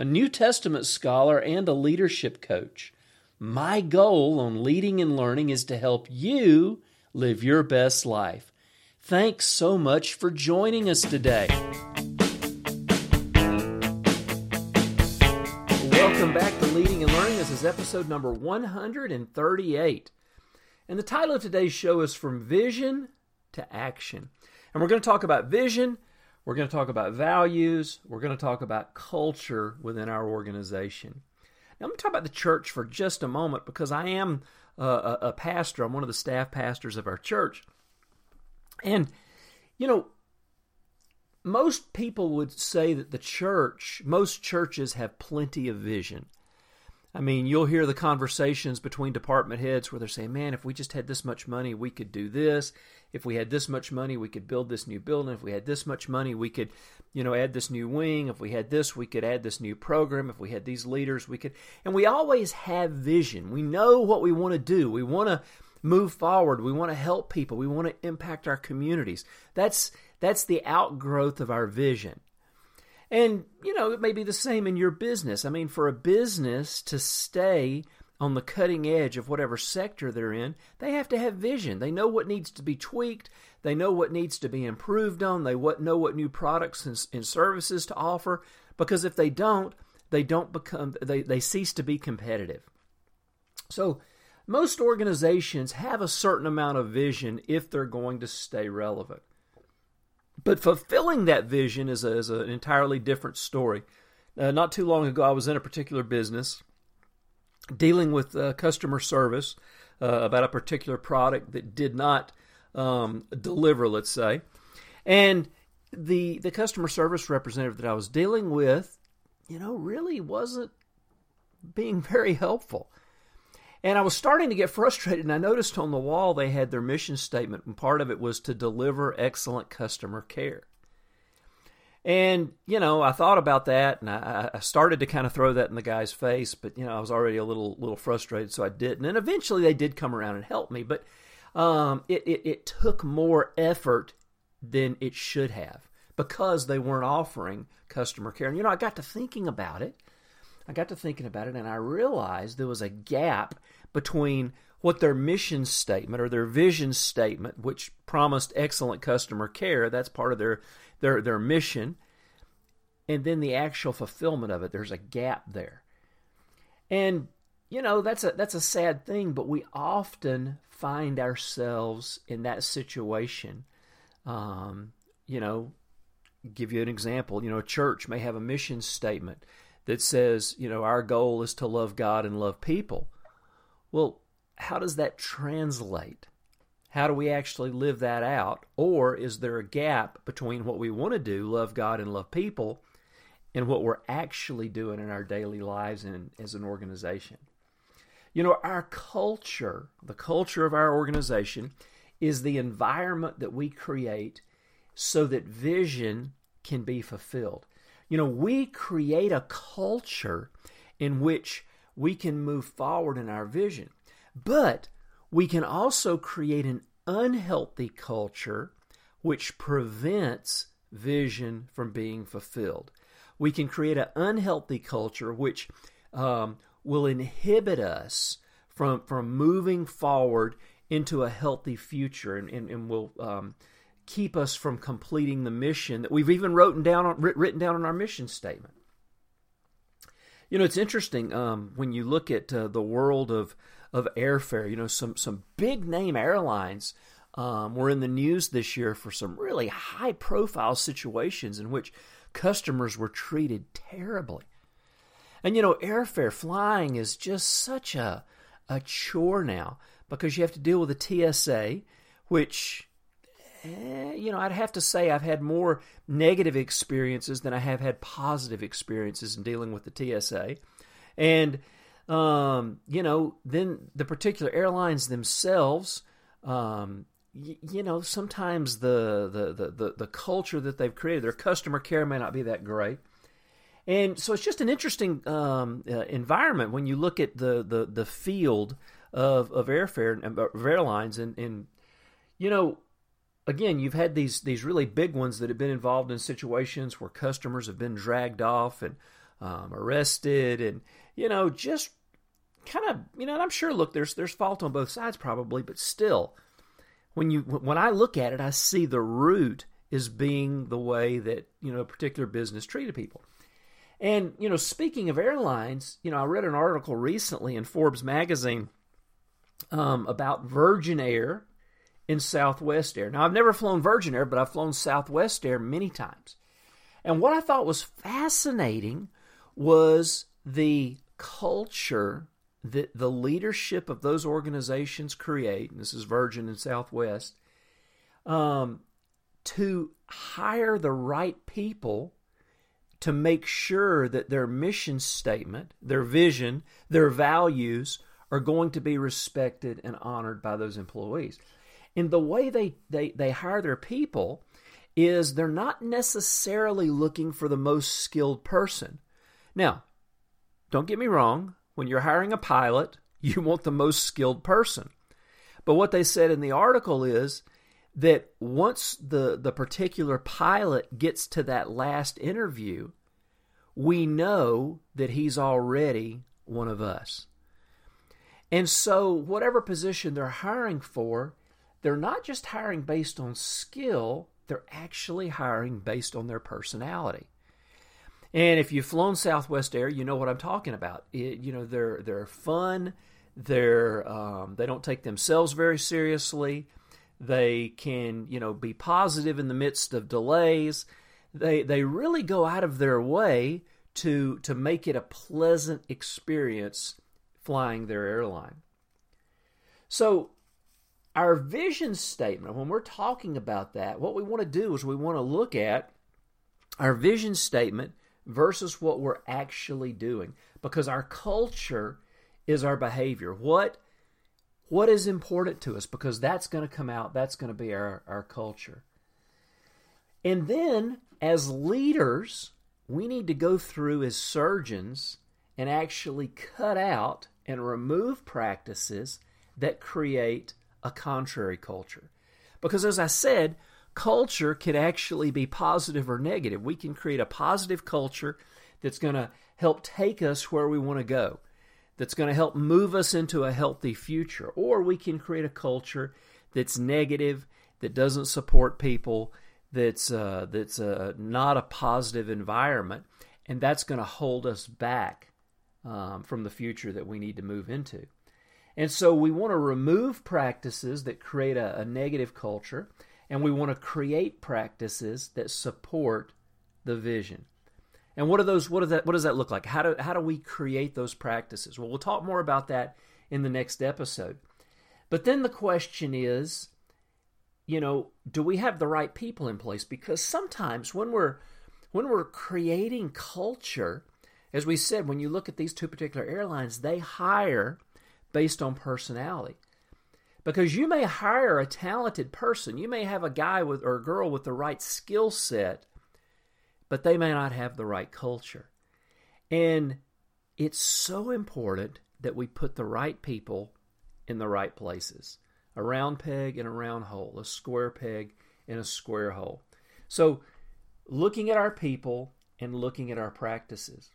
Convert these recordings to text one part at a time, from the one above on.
a New Testament scholar, and a leadership coach. My goal on leading and learning is to help you live your best life. Thanks so much for joining us today. Welcome back to Leading and Learning. This is episode number 138. And the title of today's show is From Vision to Action. And we're going to talk about vision, we're going to talk about values, we're going to talk about culture within our organization. Now, I'm going to talk about the church for just a moment because I am a, a, a pastor. I'm one of the staff pastors of our church. And, you know, most people would say that the church, most churches have plenty of vision. I mean, you'll hear the conversations between department heads where they're saying, man, if we just had this much money, we could do this. If we had this much money, we could build this new building. If we had this much money, we could, you know, add this new wing. If we had this, we could add this new program. If we had these leaders, we could. And we always have vision. We know what we want to do. We want to move forward. We want to help people. We want to impact our communities. That's that's the outgrowth of our vision. And, you know, it may be the same in your business. I mean, for a business to stay on the cutting edge of whatever sector they're in, they have to have vision. They know what needs to be tweaked. They know what needs to be improved on. They know what new products and, and services to offer. Because if they don't, they don't become they, they cease to be competitive. So most organizations have a certain amount of vision if they're going to stay relevant. But fulfilling that vision is, a, is an entirely different story. Uh, not too long ago, I was in a particular business dealing with uh, customer service uh, about a particular product that did not um, deliver, let's say. And the the customer service representative that I was dealing with, you know, really wasn't being very helpful. And I was starting to get frustrated, and I noticed on the wall they had their mission statement, and part of it was to deliver excellent customer care. And, you know, I thought about that, and I, I started to kind of throw that in the guy's face, but, you know, I was already a little little frustrated, so I didn't. And eventually they did come around and help me, but um, it, it, it took more effort than it should have because they weren't offering customer care. And, you know, I got to thinking about it I got to thinking about it and I realized there was a gap between what their mission statement or their vision statement, which promised excellent customer care, that's part of their their their mission, and then the actual fulfillment of it. There's a gap there. And you know, that's a that's a sad thing, but we often find ourselves in that situation. Um, you know, give you an example. You know, a church may have a mission statement that says, you know, our goal is to love God and love people. Well, how does that translate? How do we actually live that out? Or is there a gap between what we want to do, love God and love people, and what we're actually doing in our daily lives and as an organization? You know, our culture, the culture of our organization, is the environment that we create so that vision can be fulfilled. You know, we create a culture in which we can move forward in our vision, but we can also create an unhealthy culture which prevents vision from being fulfilled. We can create an unhealthy culture which um, will inhibit us from from moving forward into a healthy future and, and, and will um, keep us from completing the mission that we've even written down written down on our mission statement. You know, it's interesting um, when you look at uh, the world of of airfare. You know, some some big name airlines um, were in the news this year for some really high profile situations in which customers were treated terribly. And you know, airfare flying is just such a a chore now because you have to deal with the TSA, which eh, you know, I'd have to say I've had more negative experiences than I have had positive experiences in dealing with the TSA. And Um, you know, then the particular airlines themselves, um, y- you know, sometimes the, the, the, the, the culture that they've created, their customer care may not be that great. And so it's just an interesting um, uh, environment when you look at the, the, the field of, of airfare and of airlines. And, and, you know, again, you've had these, these really big ones that have been involved in situations where customers have been dragged off and um, arrested and, you know, just kind of, you know, and I'm sure, look, there's, there's fault on both sides probably, but still, when you when I look at it, I see the root is being the way that you know a particular business treated people. And, you know, speaking of airlines, you know, I read an article recently in Forbes magazine um, about Virgin Air and Southwest Air. Now, I've never flown Virgin Air, but I've flown Southwest Air many times. And what I thought was fascinating was the culture that the leadership of those organizations create, and this is Virgin and Southwest, um, to hire the right people to make sure that their mission statement, their vision, their values are going to be respected and honored by those employees. And the way they, they, they hire their people is they're not necessarily looking for the most skilled person. Now, don't get me wrong, when you're hiring a pilot, you want the most skilled person. But what they said in the article is that once the, the particular pilot gets to that last interview, we know that he's already one of us. And so, whatever position they're hiring for, they're not just hiring based on skill, they're actually hiring based on their personality. And if you've flown Southwest Air, you know what I'm talking about. It, you know they're they're fun. They're um, they don't take themselves very seriously. They can, you know, be positive in the midst of delays. They they really go out of their way to to make it a pleasant experience flying their airline. So our vision statement, when we're talking about that, what we want to do is we want to look at our vision statement versus what we're actually doing. Because our culture is our behavior. What what is important to us? Because that's going to come out. That's going to be our, our culture. And then as leaders we need to go through as surgeons and actually cut out and remove practices that create a contrary culture because as i said culture can actually be positive or negative we can create a positive culture that's going to help take us where we want to go that's going to help move us into a healthy future. Or we can create a culture that's negative, that doesn't support people, that's uh, that's uh, not a positive environment, and that's going to hold us back um, from the future that we need to move into. And so we want to remove practices that create a, a negative culture, and we want to create practices that support the vision. And what are those? What does that? What does that look like? How do how do we create those practices? Well, we'll talk more about that in the next episode. But then the question is, you know, do we have the right people in place? Because sometimes when we're when we're creating culture, as we said, when you look at these two particular airlines, they hire based on personality. Because you may hire a talented person, you may have a guy with or a girl with the right skill set but they may not have the right culture. And it's so important that we put the right people in the right places a round peg in a round hole, a square peg in a square hole. So, looking at our people and looking at our practices.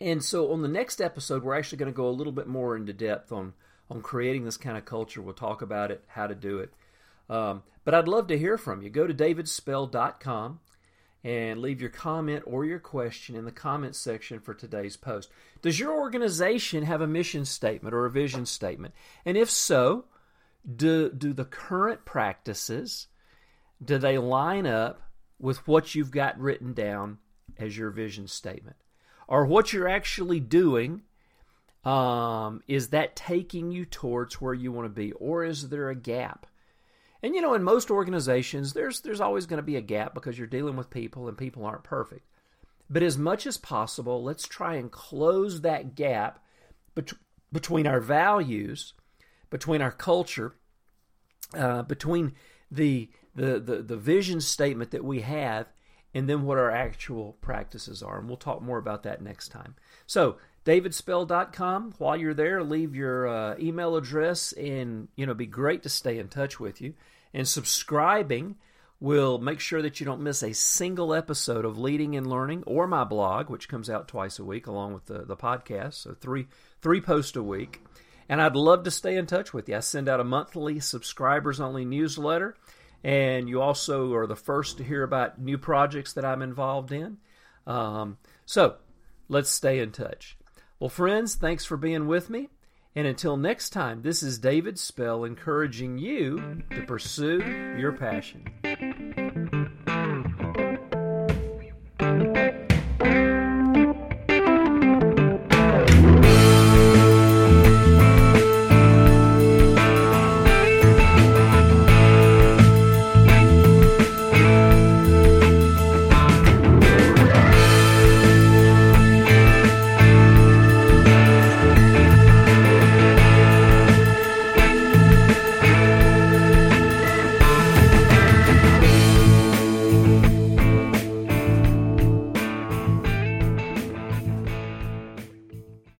And so, on the next episode, we're actually going to go a little bit more into depth on, on creating this kind of culture. We'll talk about it, how to do it. Um, but I'd love to hear from you. Go to davidspell.com and leave your comment or your question in the comment section for today's post. Does your organization have a mission statement or a vision statement? And if so, do, do the current practices do they line up with what you've got written down as your vision statement? Or what you're actually doing um, is that taking you towards where you want to be or is there a gap? And you know, in most organizations, there's there's always going to be a gap because you're dealing with people and people aren't perfect. But as much as possible, let's try and close that gap bet- between our values, between our culture, uh, between the, the the the vision statement that we have, and then what our actual practices are. And we'll talk more about that next time. So davidspell.com. While you're there, leave your uh, email address, and you know, be great to stay in touch with you. And subscribing will make sure that you don't miss a single episode of Leading and Learning or my blog, which comes out twice a week along with the, the podcast. So three three posts a week. And I'd love to stay in touch with you. I send out a monthly subscribers only newsletter, and you also are the first to hear about new projects that I'm involved in. Um, so let's stay in touch. Well, friends, thanks for being with me. And until next time, this is David Spell encouraging you to pursue your passion.